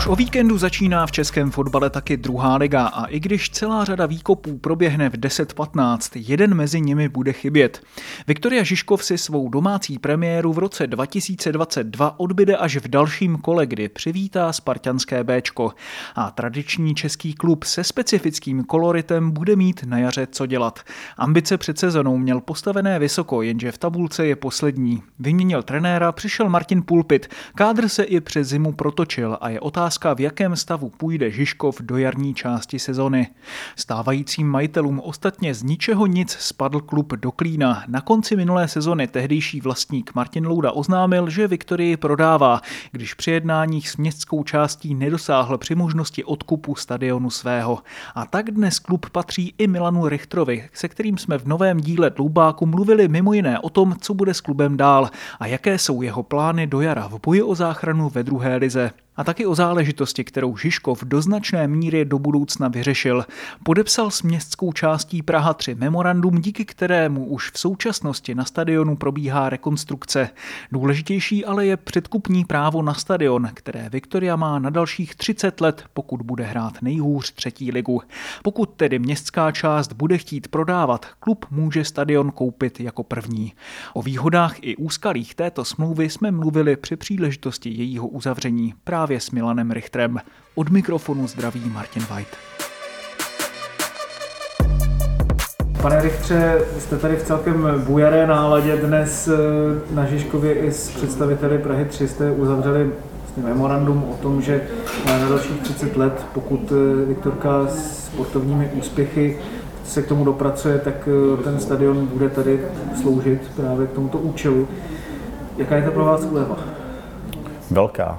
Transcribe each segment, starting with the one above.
Už o víkendu začíná v českém fotbale taky druhá liga a i když celá řada výkopů proběhne v 10.15, jeden mezi nimi bude chybět. Viktoria Žižkov si svou domácí premiéru v roce 2022 odbyde až v dalším kole, kdy přivítá spartanské Bčko. A tradiční český klub se specifickým koloritem bude mít na jaře co dělat. Ambice před sezonou měl postavené vysoko, jenže v tabulce je poslední. Vyměnil trenéra, přišel Martin Pulpit. Kádr se i přes zimu protočil a je otázka, v jakém stavu půjde Žižkov do jarní části sezony. Stávajícím majitelům ostatně z ničeho nic spadl klub do klína. Na konci minulé sezony tehdejší vlastník Martin Louda oznámil, že Viktorii prodává, když při jednáních s městskou částí nedosáhl při možnosti odkupu stadionu svého. A tak dnes klub patří i Milanu Richtrovi, se kterým jsme v novém díle Dloubáku mluvili mimo jiné o tom, co bude s klubem dál a jaké jsou jeho plány do jara v boji o záchranu ve druhé lize a taky o záležitosti, kterou Žižkov do značné míry do budoucna vyřešil. Podepsal s městskou částí Praha 3 memorandum, díky kterému už v současnosti na stadionu probíhá rekonstrukce. Důležitější ale je předkupní právo na stadion, které Viktoria má na dalších 30 let, pokud bude hrát nejhůř třetí ligu. Pokud tedy městská část bude chtít prodávat, klub může stadion koupit jako první. O výhodách i úskalích této smlouvy jsme mluvili při příležitosti jejího uzavření právě s Milanem Richtrem. Od mikrofonu zdraví Martin White. Pane Richtře, jste tady v celkem bujaré náladě dnes eh, na Žižkově i s představiteli Prahy 3 jste uzavřeli vlastně memorandum o tom, že na dalších 30 let, pokud eh, Viktorka s sportovními úspěchy se k tomu dopracuje, tak eh, ten stadion bude tady sloužit právě k tomuto účelu. Jaká je to pro vás úleva? velká.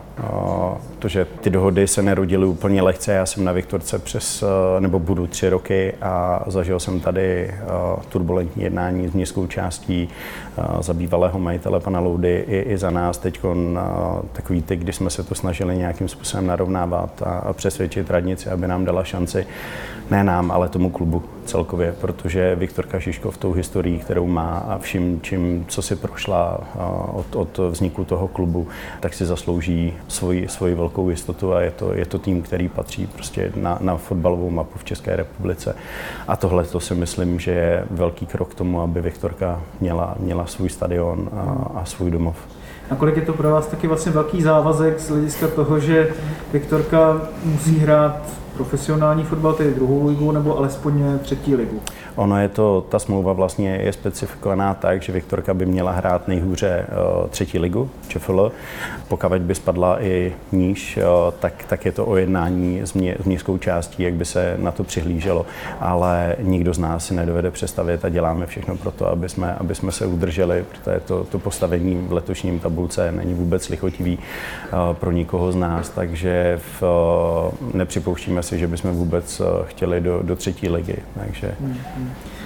To, že ty dohody se nerodily úplně lehce, já jsem na Viktorce přes, nebo budu tři roky a zažil jsem tady turbulentní jednání s městskou částí za bývalého majitele pana Loudy i, i za nás. Teď takový ty, kdy jsme se to snažili nějakým způsobem narovnávat a, a přesvědčit radnici, aby nám dala šanci, ne nám, ale tomu klubu celkově, protože Viktorka Žižkov tou historií, kterou má a vším, čím, co si prošla od, od vzniku toho klubu, tak si zaslouží svoji, svoji velkou jistotu a je to, je to tým, který patří prostě na, na fotbalovou mapu v České republice. A tohle to si myslím, že je velký krok k tomu, aby Viktorka měla, měla svůj stadion a, a svůj domov. Nakolik je to pro vás taky vlastně velký závazek z hlediska toho, že Viktorka musí hrát profesionální fotbal, tedy druhou ligu, nebo alespoň třetí ligu? Ono je to, ta smlouva vlastně je specifikovaná tak, že Viktorka by měla hrát nejhůře uh, třetí ligu, ČFL. Pokud by spadla i níž, uh, tak, tak je to o jednání s, mě, s městskou částí, jak by se na to přihlíželo. Ale nikdo z nás si nedovede představit a děláme všechno pro to, aby jsme, aby jsme se udrželi, protože to, to postavení v letošním tabulce není vůbec lichotivý uh, pro nikoho z nás, takže v, nepřipouštíme si, že bychom vůbec chtěli do, do třetí ligy. Takže, hmm.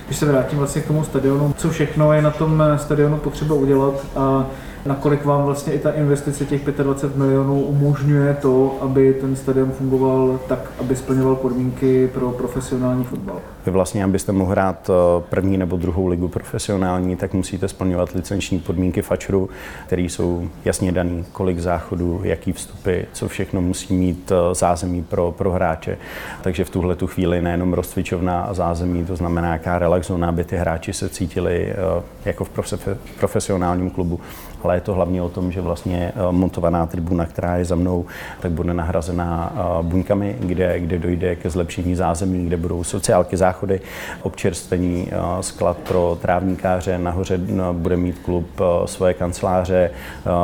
Když se vrátím vlastně k tomu stadionu, co všechno je na tom stadionu potřeba udělat a nakolik vám vlastně i ta investice těch 25 milionů umožňuje to, aby ten stadion fungoval tak, aby splňoval podmínky pro profesionální fotbal? Vy vlastně, abyste mohli hrát první nebo druhou ligu profesionální, tak musíte splňovat licenční podmínky FAČRu, které jsou jasně dané, kolik záchodů, jaký vstupy, co všechno musí mít zázemí pro, pro hráče. Takže v tuhle tu chvíli nejenom rozcvičovna a zázemí, to znamená jaká relax aby ty hráči se cítili jako v profesionálním klubu, ale je to hlavně o tom, že vlastně montovaná tribuna, která je za mnou, tak bude nahrazená buňkami, kde, kde dojde ke zlepšení zázemí, kde budou sociálky, záchody, občerstvení, sklad pro trávníkáře, nahoře bude mít klub svoje kanceláře,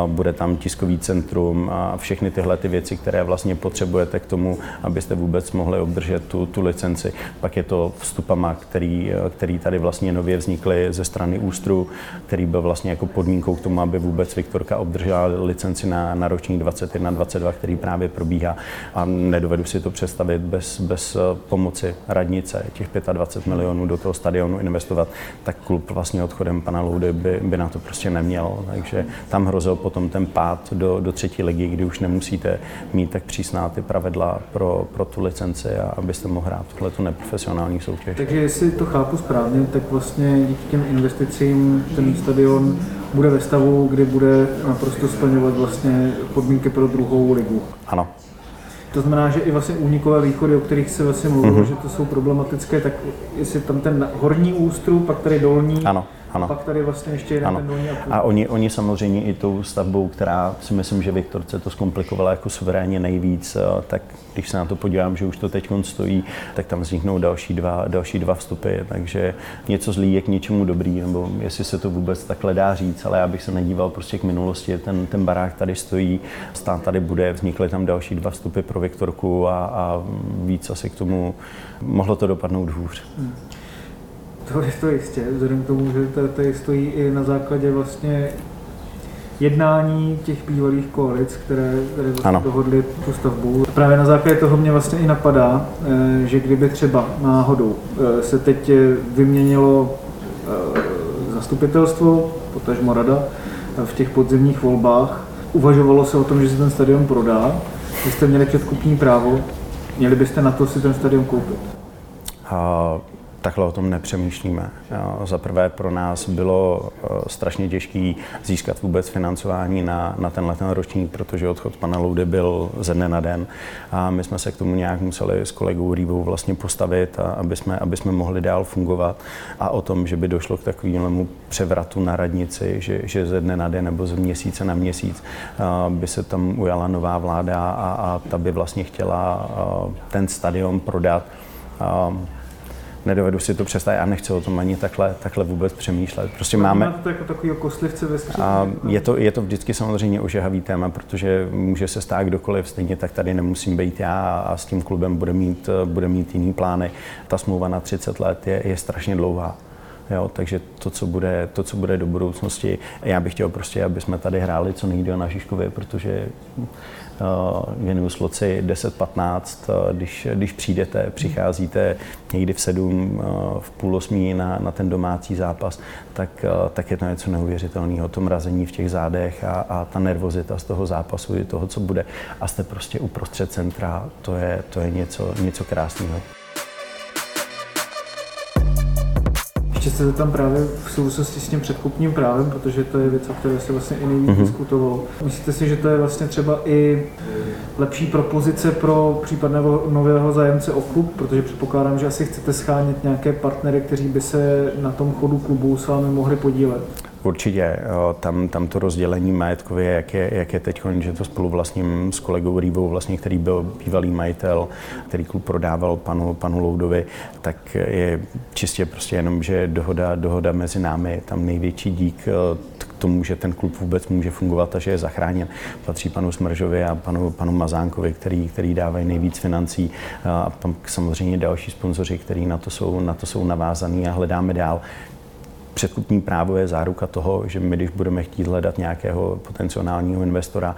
bude tam tiskový centrum a všechny tyhle ty věci, které vlastně potřebujete k tomu, abyste vůbec mohli obdržet tu, tu licenci. Pak je to vstupama, který, který tady vlastně nově vznikly ze strany Ústru, který byl vlastně jako podmínkou k tomu, aby vůbec vůbec Viktorka obdržela licenci na, na ročník 21-22, který právě probíhá a nedovedu si to představit bez, bez pomoci radnice, těch 25 milionů do toho stadionu investovat, tak klub vlastně odchodem pana Loudy by, by na to prostě neměl. Takže tam hrozil potom ten pád do, do třetí ligy, kdy už nemusíte mít tak přísná ty pravidla pro, pro tu licenci a abyste mohli hrát tuhle tu neprofesionální soutěž. Takže jestli to chápu správně, tak vlastně díky těm investicím ten stadion bude ve stavu, kdy bude naprosto splňovat vlastně podmínky pro druhou ligu. Ano, to znamená, že i vlastně únikové východy, o kterých se vlastně mluvilo, mm-hmm. že to jsou problematické, tak jestli tam ten horní ústrup, pak tady dolní, ano ano. Pak tady vlastně ještě jeden ano. ten dolní A oni, oni samozřejmě i tou stavbou, která si myslím, že Viktorce to zkomplikovala jako suverénně nejvíc, eh, tak když se na to podívám, že už to teď stojí, tak tam vzniknou další dva, další dva vstupy, takže něco zlý je k něčemu dobrý, nebo jestli se to vůbec takhle dá říct, ale já bych se nedíval prostě k minulosti, ten, ten barák tady stojí, stát tady bude, vznikly tam další dva vstupy pro Viktorku a, a víc asi k tomu mohlo to dopadnout hůř. Hmm. To je to jistě, vzhledem k tomu, že to tady stojí i na základě vlastně jednání těch bývalých koalic, které, které vlastně dohodly tu stavbu. Právě na základě toho mě vlastně i napadá, eh, že kdyby třeba náhodou eh, se teď eh, vyměnilo zastupitelstvo, potažmo rada, v těch podzimních volbách, uvažovalo se o tom, že se ten stadion prodá, vy jste měli předkupní právo, měli byste na to si ten stadion koupit? Takhle o tom nepřemýšlíme. Za prvé pro nás bylo eh, strašně těžké získat vůbec financování na, na tenhle ten ročník, protože odchod pana Loudy byl ze dne na den a my jsme se k tomu nějak museli s kolegou Rývou vlastně postavit, a aby, jsme, aby jsme mohli dál fungovat a o tom, že by došlo k takovému převratu na radnici, že, že ze dne na den nebo z měsíce na měsíc by se tam ujala nová vláda a, a ta by vlastně chtěla ten stadion prodat nedovedu si to představit a nechci o tom ani takhle, takhle vůbec přemýšlet. Prostě no, máme... to jako takový kostlivce ve a je to, je to vždycky samozřejmě ožehavý téma, protože může se stát kdokoliv, stejně tak tady nemusím být já a s tím klubem bude mít, bude mít jiný plány. Ta smlouva na 30 let je, je strašně dlouhá. Jo, takže to co, bude, to, co bude do budoucnosti, já bych chtěl prostě, aby jsme tady hráli co nejdéle na Žižkově, protože věnuju sloci 10-15, když, když přijdete, přicházíte někdy v 7, v půl osmí na, na ten domácí zápas, tak, tak je to něco neuvěřitelného. To mrazení v těch zádech a, a ta nervozita z toho zápasu, i toho, co bude. A jste prostě uprostřed centra, to je, to je něco, něco krásného. Ještě se tam právě v souvislosti s tím předkupním právem, protože to je věc, o které se vlastně i nejvíc mm-hmm. diskutovalo. Myslíte si, že to je vlastně třeba i lepší propozice pro případného nového zájemce o klub, protože předpokládám, že asi chcete schánět nějaké partnery, kteří by se na tom chodu klubu s vámi mohli podílet. Určitě, tam, tam to rozdělení majetkově, jak je, jak je teď, že to spolu vlastním s kolegou Rývou, vlastně, který byl bývalý majitel, který klub prodával panu, panu Loudovi, tak je čistě prostě jenom, že dohoda, dohoda mezi námi, tam největší dík k tomu, že ten klub vůbec může fungovat a že je zachráněn. Patří panu Smržovi a panu, panu Mazánkovi, který, který dávají nejvíc financí a tam samozřejmě další sponzoři, kteří na to jsou, na to jsou navázaný a hledáme dál. Předkupní právo je záruka toho, že my, když budeme chtít hledat nějakého potenciálního investora,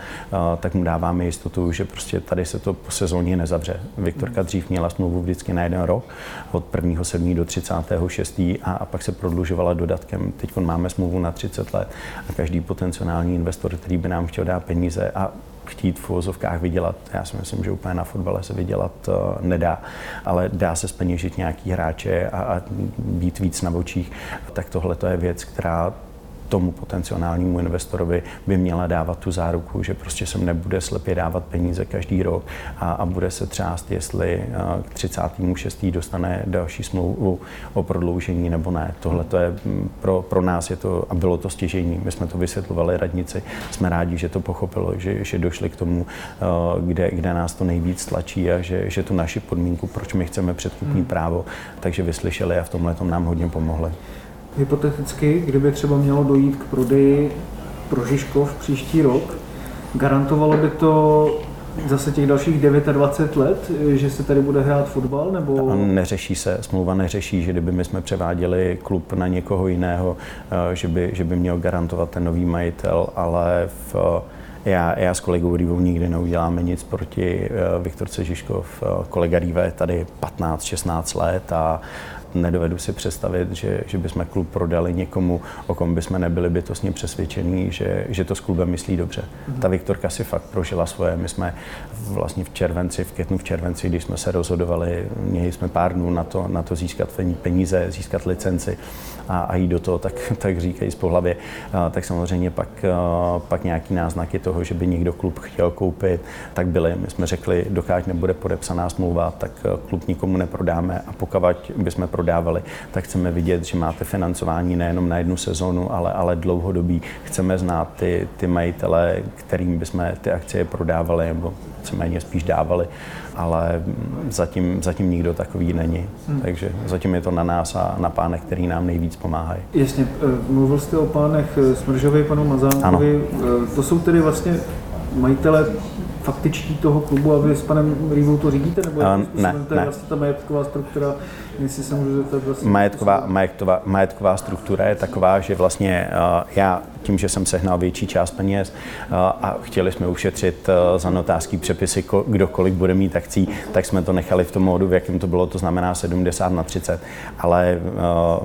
tak mu dáváme jistotu, že prostě tady se to po sezóně nezavře. Viktorka dřív měla smlouvu vždycky na jeden rok, od 1. 7. do 36. A, a pak se prodlužovala dodatkem. Teď máme smlouvu na 30 let a každý potenciální investor, který by nám chtěl dát peníze a chtít v uvozovkách vydělat. Já si myslím, že úplně na fotbale se vydělat uh, nedá, ale dá se speněžit nějaký hráče a, a být víc na očích. Tak tohle to je věc, která tomu potenciálnímu investorovi by měla dávat tu záruku, že prostě sem nebude slepě dávat peníze každý rok a, a bude se třást, jestli eh, k 36. dostane další smlouvu o prodloužení nebo ne. Tohle to je mm, pro, pro nás je to, a bylo to stěžení. My jsme to vysvětlovali radnici, jsme rádi, že to pochopilo, že, že došli k tomu, eh, kde, kde nás to nejvíc tlačí a že, že tu naši podmínku, proč my chceme předkupní hmm. právo, takže vyslyšeli a v tomhle tom nám hodně pomohli hypoteticky, kdyby třeba mělo dojít k prodeji pro Žižkov příští rok, garantovalo by to zase těch dalších 29 let, že se tady bude hrát fotbal? Nebo... Neřeší se, smlouva neřeší, že kdyby my jsme převáděli klub na někoho jiného, eh, že by, že by měl garantovat ten nový majitel, ale v, já, já s kolegou Rývou nikdy neuděláme nic proti Viktorce Žižkov. Kolega Rýve je tady 15-16 let a nedovedu si představit, že, že bychom klub prodali někomu, o kom bychom nebyli bytostně přesvědčení, že, že to s klubem myslí dobře. Mm-hmm. Ta Viktorka si fakt prožila svoje. My jsme vlastně v červenci, v květnu v červenci, když jsme se rozhodovali, měli jsme pár dnů na to, na to získat peníze, získat licenci a, a jít do toho, tak, tak říkají z pohlavě, tak samozřejmě pak, pak nějaký náznaky toho, že by někdo klub chtěl koupit, tak byly. My jsme řekli, dokud nebude podepsaná smlouva, tak klub nikomu neprodáme a pokud bychom prodávali, tak chceme vidět, že máte financování nejenom na jednu sezónu, ale, ale dlouhodobí. Chceme znát ty, ty majitele, kterým bychom ty akcie prodávali, nebo víceméně spíš dávali, ale zatím, zatím nikdo takový není. Hmm. Takže zatím je to na nás a na pánech, který nám nejvíc pomáhají. Jasně, eh, mluvil jste o pánech eh, Smržovi, panu Mazánkovi. Ano. Eh, to jsou tedy vlastně majitele faktičtí toho klubu a vy s panem Rývou to řídíte? Nebo uh, ne, to je ne. vlastně ta majetková struktura, jestli se můžu zeptat vlastně... Majetková, majetková, majetková struktura je taková, že vlastně uh, já tím, že jsem sehnal větší část peněz a chtěli jsme ušetřit za notářský přepisy, kdo kolik bude mít akcí, tak jsme to nechali v tom módu, v jakém to bylo, to znamená 70 na 30. Ale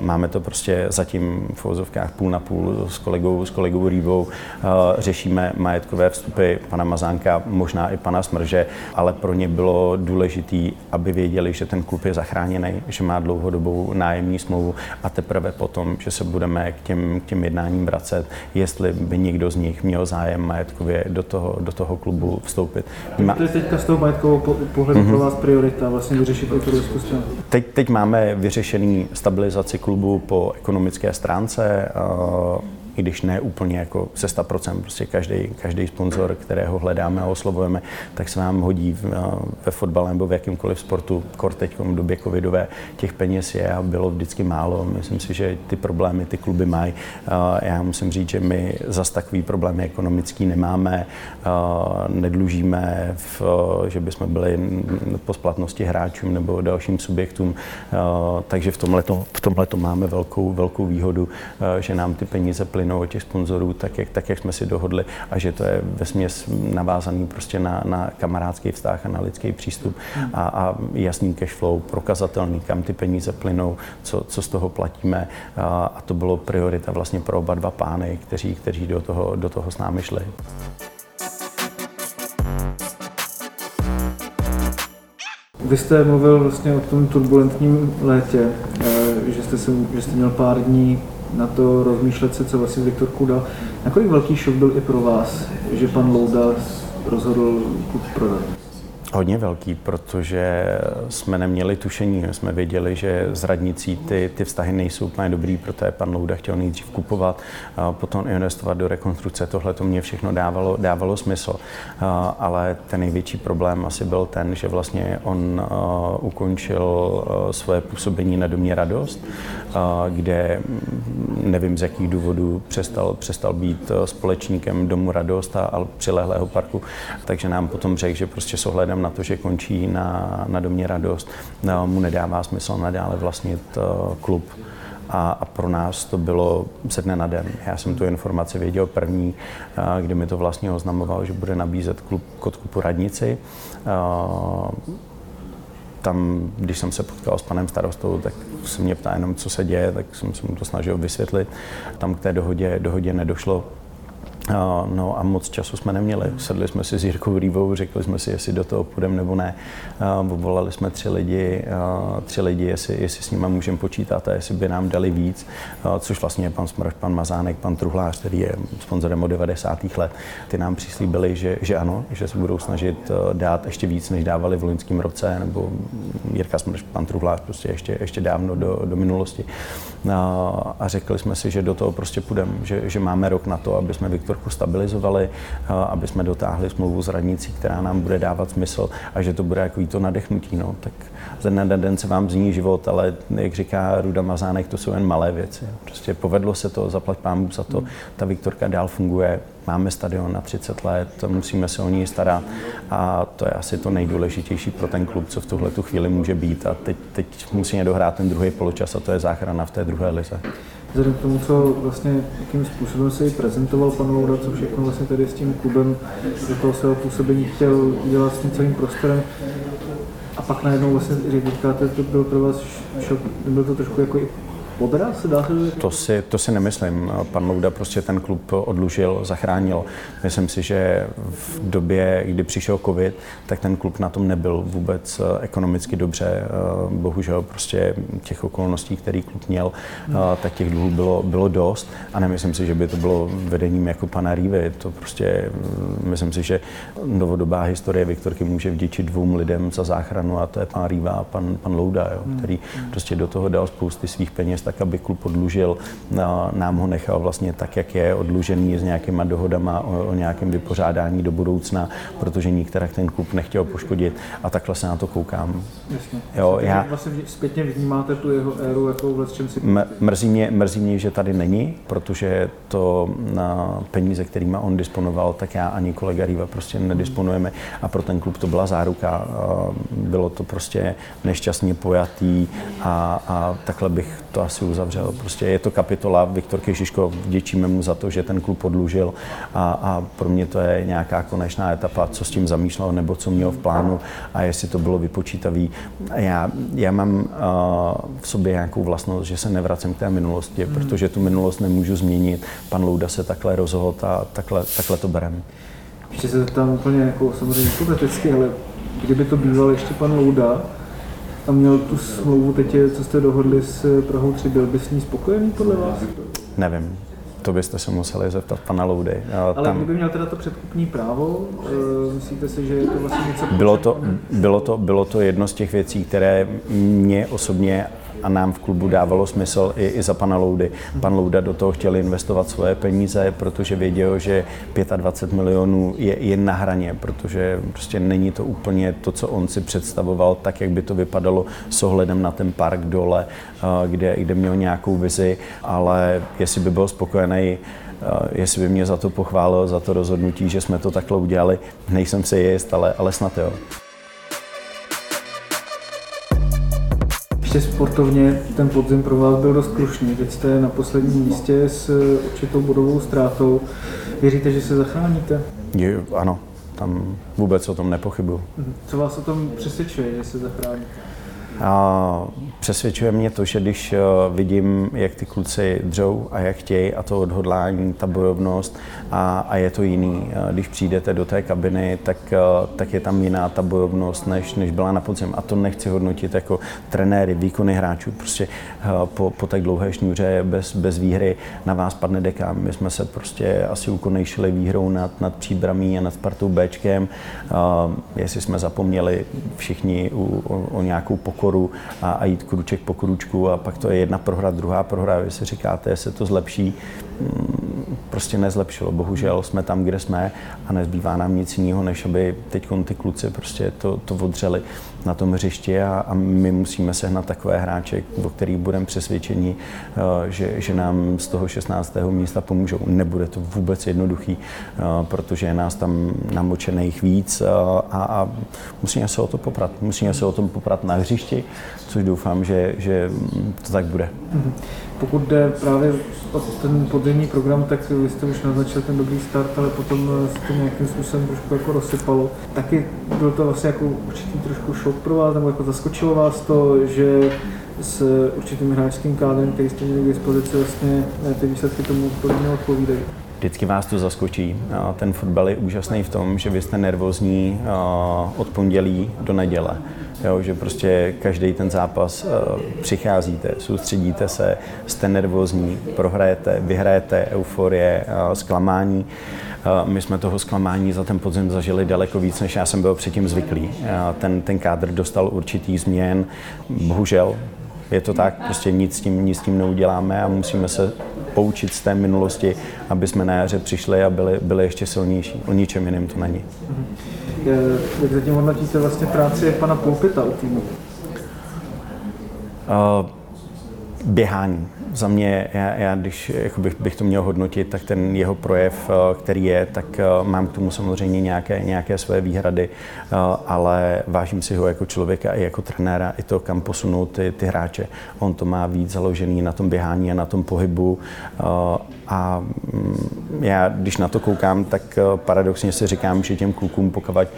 máme to prostě zatím v vozovkách půl na půl s kolegou, s kolegou Rývou. Řešíme majetkové vstupy pana Mazánka, možná i pana Smrže, ale pro ně bylo důležité, aby věděli, že ten klub je zachráněný, že má dlouhodobou nájemní smlouvu a teprve potom, že se budeme k těm, k těm jednáním vracet, jestli by někdo z nich měl zájem majetkově do toho, do toho klubu vstoupit. Ma... To je teďka z toho majetkového pohledu mm-hmm. pro vás priorita, vlastně vyřešit i tu teď, teď máme vyřešený stabilizaci klubu po ekonomické stránce i když ne úplně jako se 100%, prostě každý, každý sponzor, kterého hledáme a oslovujeme, tak se nám hodí v, ve fotbale nebo v jakýmkoliv sportu, kor teď v době covidové, těch peněz je a bylo vždycky málo. Myslím si, že ty problémy ty kluby mají. Já musím říct, že my zas takový problémy ekonomický nemáme, nedlužíme, v, že bychom byli po splatnosti hráčům nebo dalším subjektům, takže v tomhle v máme velkou, velkou výhodu, že nám ty peníze plynou plynou od těch sponzorů, tak jak, tak jak jsme si dohodli a že to je ve směs navázaný prostě na, na kamarádský vztah a na lidský přístup a, a jasný cash flow, prokazatelný, kam ty peníze plynou, co, co z toho platíme a, a to bylo priorita vlastně pro oba dva pány, kteří, kteří do toho, do toho s námi šli. Vy jste mluvil vlastně o tom turbulentním létě, eh, že jste, se, že jste měl pár dní na to rozmýšlet se, co vlastně Viktor dal. Nakolik velký šok byl i pro vás, že pan Louda rozhodl klub prodat? Hodně velký, protože jsme neměli tušení, jsme věděli, že s radnicí ty, ty vztahy nejsou úplně dobrý, protože pan Louda chtěl nejdřív kupovat, potom investovat do rekonstrukce. Tohle to mě všechno dávalo, dávalo smysl. Ale ten největší problém asi byl ten, že vlastně on ukončil svoje působení na Domě Radost, kde nevím z jakých důvodů přestal, přestal být společníkem Domu Radost a, a přilehlého parku, takže nám potom řekl, že prostě s ohledem ohledem na to, že končí na, na domě radost, no, mu nedává smysl nadále vlastnit uh, klub. A, a pro nás to bylo ze dne na den. Já jsem tu informaci věděl první, uh, kdy mi to vlastně oznamoval, že bude nabízet klub k odkupu radnici. Uh, tam, když jsem se potkal s panem starostou, tak se mě ptá jenom, co se děje, tak jsem se mu to snažil vysvětlit. Tam k té dohodě, dohodě nedošlo. No a moc času jsme neměli. Sedli jsme si s Jirkou Rývou, řekli jsme si, jestli do toho půjdeme nebo ne. Volali jsme tři lidi, tři lidi jestli, jestli s nimi můžeme počítat a jestli by nám dali víc, což vlastně je pan Smrš, pan Mazánek, pan Truhlář, který je sponzorem od 90. let. Ty nám přislíbili, že, že ano, že se budou snažit dát ještě víc, než dávali v loňském roce, nebo Jirka Smrš, pan Truhlář, prostě ještě, ještě dávno do, do minulosti. A řekli jsme si, že do toho prostě půjdeme, že, že máme rok na to, aby jsme Viktor trochu stabilizovali, aby jsme dotáhli smlouvu s radnicí, která nám bude dávat smysl a že to bude jako to nadechnutí. No. Tak ze dne na den se vám zní život, ale jak říká Ruda Mazánek, to jsou jen malé věci. Prostě povedlo se to, zaplať pámu za to, ta Viktorka dál funguje, máme stadion na 30 let, musíme se o něj starat a to je asi to nejdůležitější pro ten klub, co v tuhle tu chvíli může být a teď, teď musíme dohrát ten druhý poločas a to je záchrana v té druhé lize. Vzhledem k tomu, co vlastně, jakým způsobem se i prezentoval pan Louda, co všechno vlastně tady s tím klubem do toho svého působení chtěl dělat s tím celým prostorem, a pak najednou vlastně, že říkáte, to byl pro vás šok, byl to trošku jako i podraz, dá se to si, to si nemyslím. Pan Louda prostě ten klub odlužil, zachránil. Myslím si, že v době, kdy přišel covid, tak ten klub na tom nebyl vůbec eh, ekonomicky dobře. Eh, bohužel prostě těch okolností, který klub měl, eh, tak těch dluhů bylo, bylo dost a nemyslím si, že by to bylo vedením jako pana Rívy. To prostě, myslím si, že novodobá historie Viktorky může vděčit dvou lidem za záchranu a to je pan Rýva a pan, pan Louda, jo, který prostě do toho dal spousty svých peněz tak aby klub odlužil, nám ho nechal vlastně tak, jak je, odlužený s nějakýma dohodama o, o nějakém vypořádání do budoucna, protože nikterak ten klub nechtěl poškodit a takhle se na to koukám. Jasně. Jo, já, vlastně zpětně vnímáte tu jeho éru jako v čem si... Mrzí mě, mrzí mě, že tady není, protože to na peníze, kterými on disponoval, tak já ani kolega Rýva prostě nedisponujeme a pro ten klub to byla záruka. Bylo to prostě nešťastně pojatý a, a takhle bych to asi asi uzavřel. Prostě je to kapitola, Viktor Kežiško, vděčíme mu za to, že ten klub odlužil a, a pro mě to je nějaká konečná etapa, co s tím zamýšlel nebo co měl v plánu a jestli to bylo vypočítavý. Já, já mám uh, v sobě nějakou vlastnost, že se nevracím k té minulosti, mm. protože tu minulost nemůžu změnit. Pan Louda se takhle rozhodl a takhle, takhle to berem. Ještě se tam úplně jako samozřejmě hypoteticky, ale kdyby to býval ještě pan Louda, a měl tu smlouvu teď, co jste dohodli s Prahou 3, byl by s ní spokojený podle vás? Nevím. To byste se museli zeptat pana Loudy. Ale tam... kdyby měl teda to předkupní právo, uh, myslíte si, že je to vlastně něco... Bylo to, bylo, to, bylo to jedno z těch věcí, které mě osobně a nám v klubu dávalo smysl i, i za pana Loudy. Pan Louda do toho chtěl investovat svoje peníze, protože věděl, že 25 milionů je jen na hraně, protože prostě není to úplně to, co on si představoval, tak, jak by to vypadalo s ohledem na ten park dole, eh, kde, kde měl nějakou vizi, ale jestli by byl spokojený eh, jestli by mě za to pochválil, za to rozhodnutí, že jsme to takhle udělali, nejsem si jist, ale, ale snad jo. Ještě sportovně ten podzim pro vás byl dost krušný. Teď jste na posledním místě s určitou bodovou ztrátou. Věříte, že se zachráníte? Je, ano, tam vůbec o tom nepochybuju. Co vás o tom přesvědčuje, že se zachráníte? A přesvědčuje mě to, že když eh, vidím, jak ty kluci dřou a jak chtějí a to odhodlání, ta bojovnost a, a je to jiný. Když přijdete do té kabiny, tak, eh, tak je tam jiná ta bojovnost, než, než byla na podzim. A to nechci hodnotit jako trenéry, výkony hráčů. Prostě eh, po, po tak dlouhé šňůře bez, bez výhry na vás padne deka. My jsme se prostě asi ukonejšili výhrou nad, nad Příbramí a nad Spartou Bčkem. Jestli jsme zapomněli všichni u, o, o nějakou pokoru pokoru a, a jít kruček po kručku a pak to je jedna prohra, druhá prohra. Vy si říkáte, jestli to zlepší, mm, prostě nezlepšilo. Bohužel jsme tam, kde jsme a nezbývá nám nic jiného, než aby teď ty kluci prostě to, to odřeli na tom hřišti a, a my musíme sehnat takové hráče, o kterých budeme přesvědčeni, eh, že, že nám z toho 16. místa pomůžou. Nebude to vůbec jednoduchý, eh, protože je nás tam namočených víc eh, a, a musíme se o to poprat. Musíme se o tom poprat na hřišti, což doufám, že, že to tak bude. Mhm. Pokud jde právě o ten podzimní program, tak vy jste už naznačil ten dobrý start, ale potom se to nějakým způsobem trošku jako rozsypalo. Taky byl to vlastně jako určitý trošku šok pro vás, nebo jako zaskočilo vás to, že s určitým hráčským kádrem, který jste měli k dispozici, vlastně ty výsledky tomu podobně odpovídají? Vždycky vás to zaskočí. Ten fotbal je úžasný v tom, že vy jste nervózní od pondělí do neděle. Jo, že prostě každý ten zápas uh, přicházíte, soustředíte se, jste nervózní, prohrajete, vyhrajete, euforie, uh, zklamání. Uh, my jsme toho zklamání za ten podzim zažili daleko víc, než já jsem byl předtím zvyklý. Ten, ten kádr dostal určitý změn, bohužel je to tak, prostě nic s tím, nic s tím neuděláme a musíme se poučit z té minulosti, aby jsme na jaře přišli a byli, byli ještě silnější. O ničem jiném to není. Jak zatím hodnotíte vlastně práci pana Poupita u týmu? Běhání. Za mě, já, já když bych, bych to měl hodnotit, tak ten jeho projev, eh, který je, tak eh, mám k tomu samozřejmě nějaké, nějaké své výhrady, eh, ale vážím si ho jako člověka i jako trenéra, i to, kam posunou ty, ty hráče. On to má víc založený na tom běhání a na tom pohybu a mm, já, když na to koukám, tak paradoxně si říkám, že těm klukům, pokud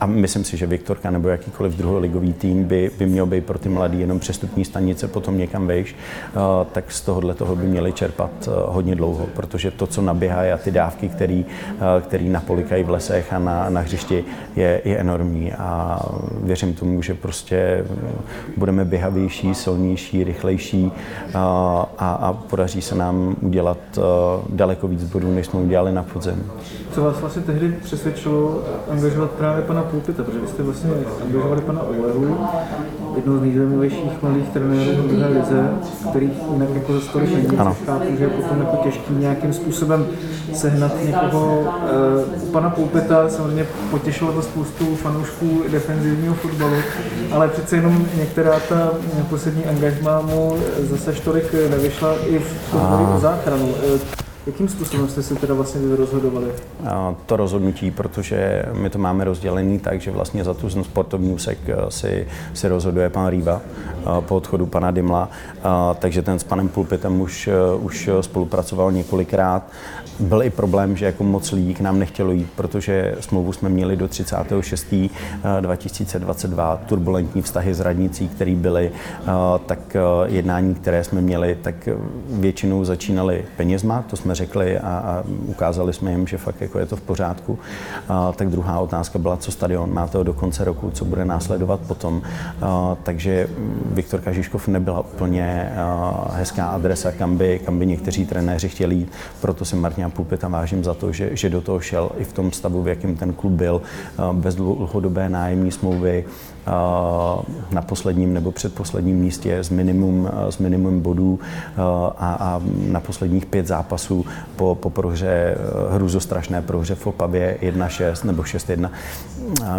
a myslím si, že Viktorka nebo jakýkoliv druholigový tým by, by měl být pro ty mladý jenom přestupní stanice, potom někam vejš, uh, tak z tohohle toho by měli čerpat uh, hodně dlouho, protože to, co naběhají a ty dávky, který, uh, který napolikají v lesech a na, na hřišti, je, je enormní a věřím tomu, že prostě budeme běhavější, silnější, rychlejší a, a podaří se nám udělat daleko víc bodů, než jsme udělali na podzem. Co vás vlastně tehdy přesvědčilo angažovat právě pana Pulpita, protože vy jste vlastně angažovali pana Olehu, jednoho z nejzajímavějších mladých trenérů v druhé lize, kterých jinak jako za stolik není, chápu, že je potom jako těžký nějakým způsobem sehnat někoho. Uh, pana Pulpita samozřejmě potěšilo to spoustu fanoušků defenzivního fotbalu, ale přece jenom některá ta poslední angažmá mu zase tolik nevyšla i v tom o záchranu. Jakým způsobem jste se teda vlastně rozhodovali? To rozhodnutí, protože my to máme rozdělený tak, že vlastně za tu sportovní úsek eh, si, si rozhoduje pan Rýva eh, po odchodu pana Dimla, eh, takže ten s panem Pulpitem už, už spolupracoval několikrát byl i problém, že jako moc lidí k nám nechtělo jít, protože smlouvu jsme měli do 36. 2022, eh, turbulentní vztahy s radnicí, které byly, tak jednání, které jsme měli, tak většinou začínaly penězma, to jsme řekli a, a ukázali jsme jim, že fakt jako je to v pořádku. Tak druhá otázka byla, co stadion, máte do konce roku, co bude následovat potom. Takže Viktor Kažiškov nebyla úplně hezká adresa, kam by, kam by někteří trenéři chtěli jít, proto se Martin Martina tam vážím za to, že, že do toho šel i v tom stavu, v jakém ten klub byl, eh, bez dlouhodobé nájemní smlouvy, na posledním nebo předposledním místě s minimum, eh, s minimum bodů a, a na posledních pět zápasů po, po prohře, hruzostrašné prohře v Opavě 1-6 nebo 6-1,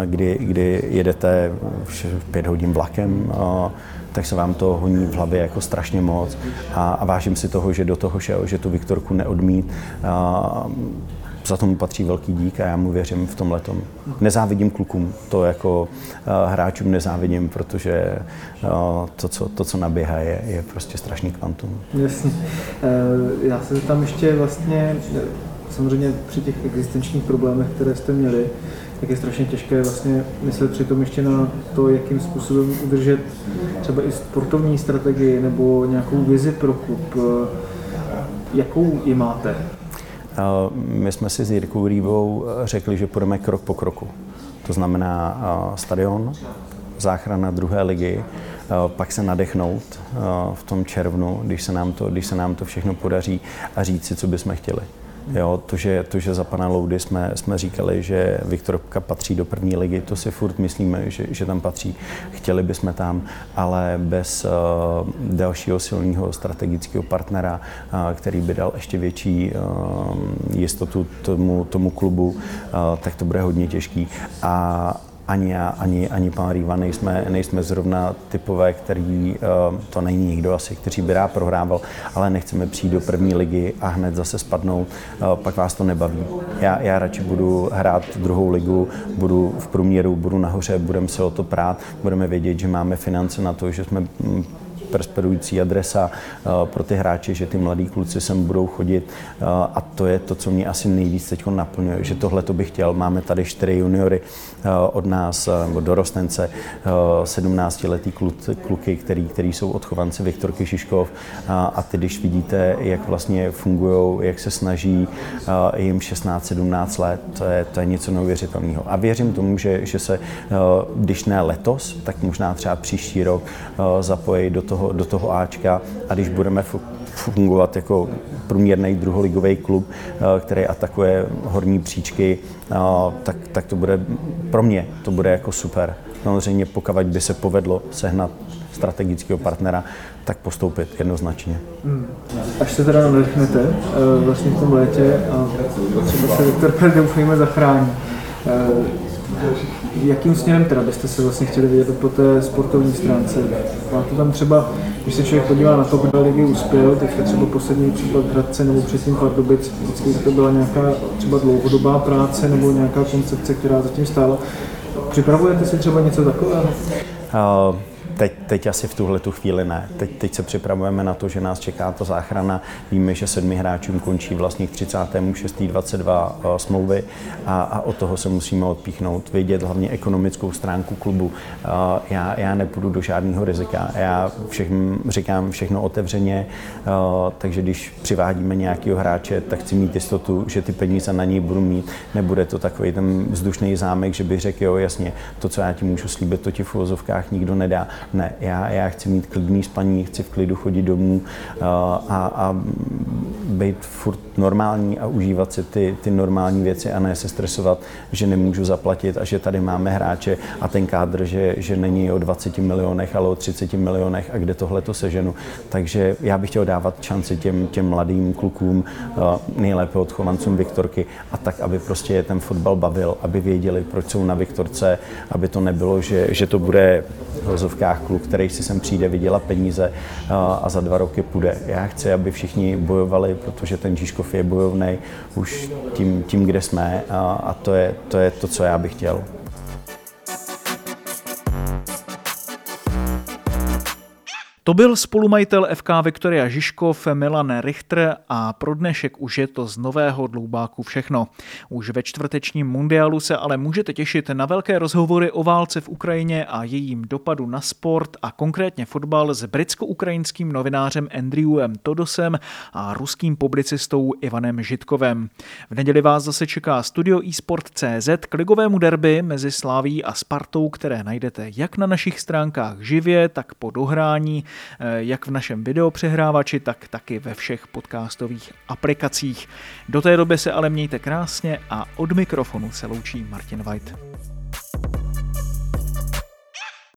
kdy, kdy jedete pět hodin vlakem, tak se vám to honí v hlavě jako strašně moc a, a vážím si toho, že do toho šel, že tu Viktorku neodmít. A, za tomu patří velký dík a já mu věřím v tom letom. Nezávidím klukům, to jako uh, hráčům nezávidím, protože uh, to, co, to, co naběhá, je, je prostě strašný kvantum. Jasně. Uh, já se tam ještě vlastně, samozřejmě při těch existenčních problémech, které jste měli, tak je strašně těžké vlastně myslet přitom ještě na to, jakým způsobem udržet třeba i sportovní strategii nebo nějakou vizi pro klub. Jakou ji máte? My jsme si s Jirkou Rývou řekli, že půjdeme krok po kroku. To znamená stadion, záchrana druhé ligy, pak se nadechnout v tom červnu, když se nám to, když se nám to všechno podaří a říct si, co bychom chtěli. Jo, to, že, to, že za pana Loudy jsme, jsme říkali, že Viktorka patří do první ligy, to si furt myslíme, že, že tam patří. Chtěli bychom tam, ale bez uh, dalšího silného strategického partnera, uh, který by dal ještě větší uh, jistotu tomu, tomu klubu, uh, tak to bude hodně těžký. A, ani já, ani, ani pan Rýva nejsme, nejsme zrovna typové, který, uh, to není nikdo asi, kteří by rád prohrával, ale nechceme přijít do první ligy a hned zase spadnout, uh, pak vás to nebaví. Já, já radši budu hrát druhou ligu, budu v průměru, budu nahoře, budeme se o to prát, budeme vědět, že máme finance na to, že jsme mm, prosperující adresa eh, pro ty hráče, že ty mladí kluci sem budou chodit eh, a to je to, co mě asi nejvíc teď naplňuje, že tohle to bych chtěl. Máme tady čtyři juniory eh, od nás, nebo dorostence, 17-letý kluky, který, který jsou odchovanci Viktorky Šiškov a ty, když vidíte, jak vlastně fungují, jak se snaží, jim 16-17 let, to je, to je něco neuvěřitelného. A věřím tomu, že, že se, když ne letos, tak možná třeba příští rok zapojí do toho, do toho Ačka a když budeme fungovat jako průměrný druholigový klub, eh, který atakuje horní příčky, eh, tak, tak to bude pro mě to bude jako super. Samozřejmě pokud by se povedlo sehnat strategického partnera, tak postoupit jednoznačně. Hmm. Až se teda nadechnete eh, vlastně v tom létě a třeba se Viktor doufejme zachrání, Jakým směrem teda byste se vlastně chtěli vidět po té sportovní stránce? Máte tam třeba, když se člověk podívá na to, kdo ligy uspěl, teďka třeba poslední případ Hradce nebo předtím Pardubic, vždycky to byla nějaká třeba dlouhodobá práce nebo nějaká koncepce, která zatím stála. Připravujete si třeba něco takového? Uh Teď, teď asi v tuhle tu chvíli ne. Teď, teď se připravujeme na to, že nás čeká ta záchrana. Víme, že sedmi hráčům končí vlastně k 36.22 eh, smlouvy a, a od toho se musíme odpíchnout, vědět hlavně ekonomickou stránku klubu. Eh, já, já nepůjdu do žádného rizika. Já všechno, říkám všechno otevřeně, eh, takže když přivádíme nějakého hráče, tak chci mít jistotu, že ty peníze na něj budu mít. Nebude to takový ten vzdušný zámek, že bych řekl, jo, jasně, to, co já ti můžu slíbit, to ti v nikdo nedá. Ne, já, já chci mít klidný spaní, chci v klidu chodit domů uh, a, a být furt normální a užívat si ty, ty normální věci a ne se stresovat, že nemůžu zaplatit a že tady máme hráče a ten kádr, že, že není o 20 milionech, ale o 30 milionech a kde tohle to seženu. Takže já bych chtěl dávat šanci těm, těm mladým klukům, uh, nejlépe odchovancům Viktorky a tak, aby prostě je ten fotbal bavil, aby věděli, proč jsou na Viktorce, aby to nebylo, že, že to bude v hozovkách kluk, který si sem přijde vydělat peníze a za dva roky půjde. Já chci, aby všichni bojovali, protože ten Žižkov je bojovný už tím, tím kde jsme a, a to, je, to je to, co já bych chtěl. To byl spolumajitel FK Viktoria Žižkov Milan Richter a pro dnešek už je to z nového dloubáku všechno. Už ve čtvrtečním mundialu se ale můžete těšit na velké rozhovory o válce v Ukrajině a jejím dopadu na sport a konkrétně fotbal s britsko-ukrajinským novinářem Andrewem Todosem a ruským publicistou Ivanem Žitkovem. V neděli vás zase čeká studio eSport.cz k ligovému derby mezi Sláví a Spartou, které najdete jak na našich stránkách živě, tak po dohrání jak v našem videopřehrávači, tak taky ve všech podcastových aplikacích. Do té doby se ale mějte krásně a od mikrofonu se loučí Martin White.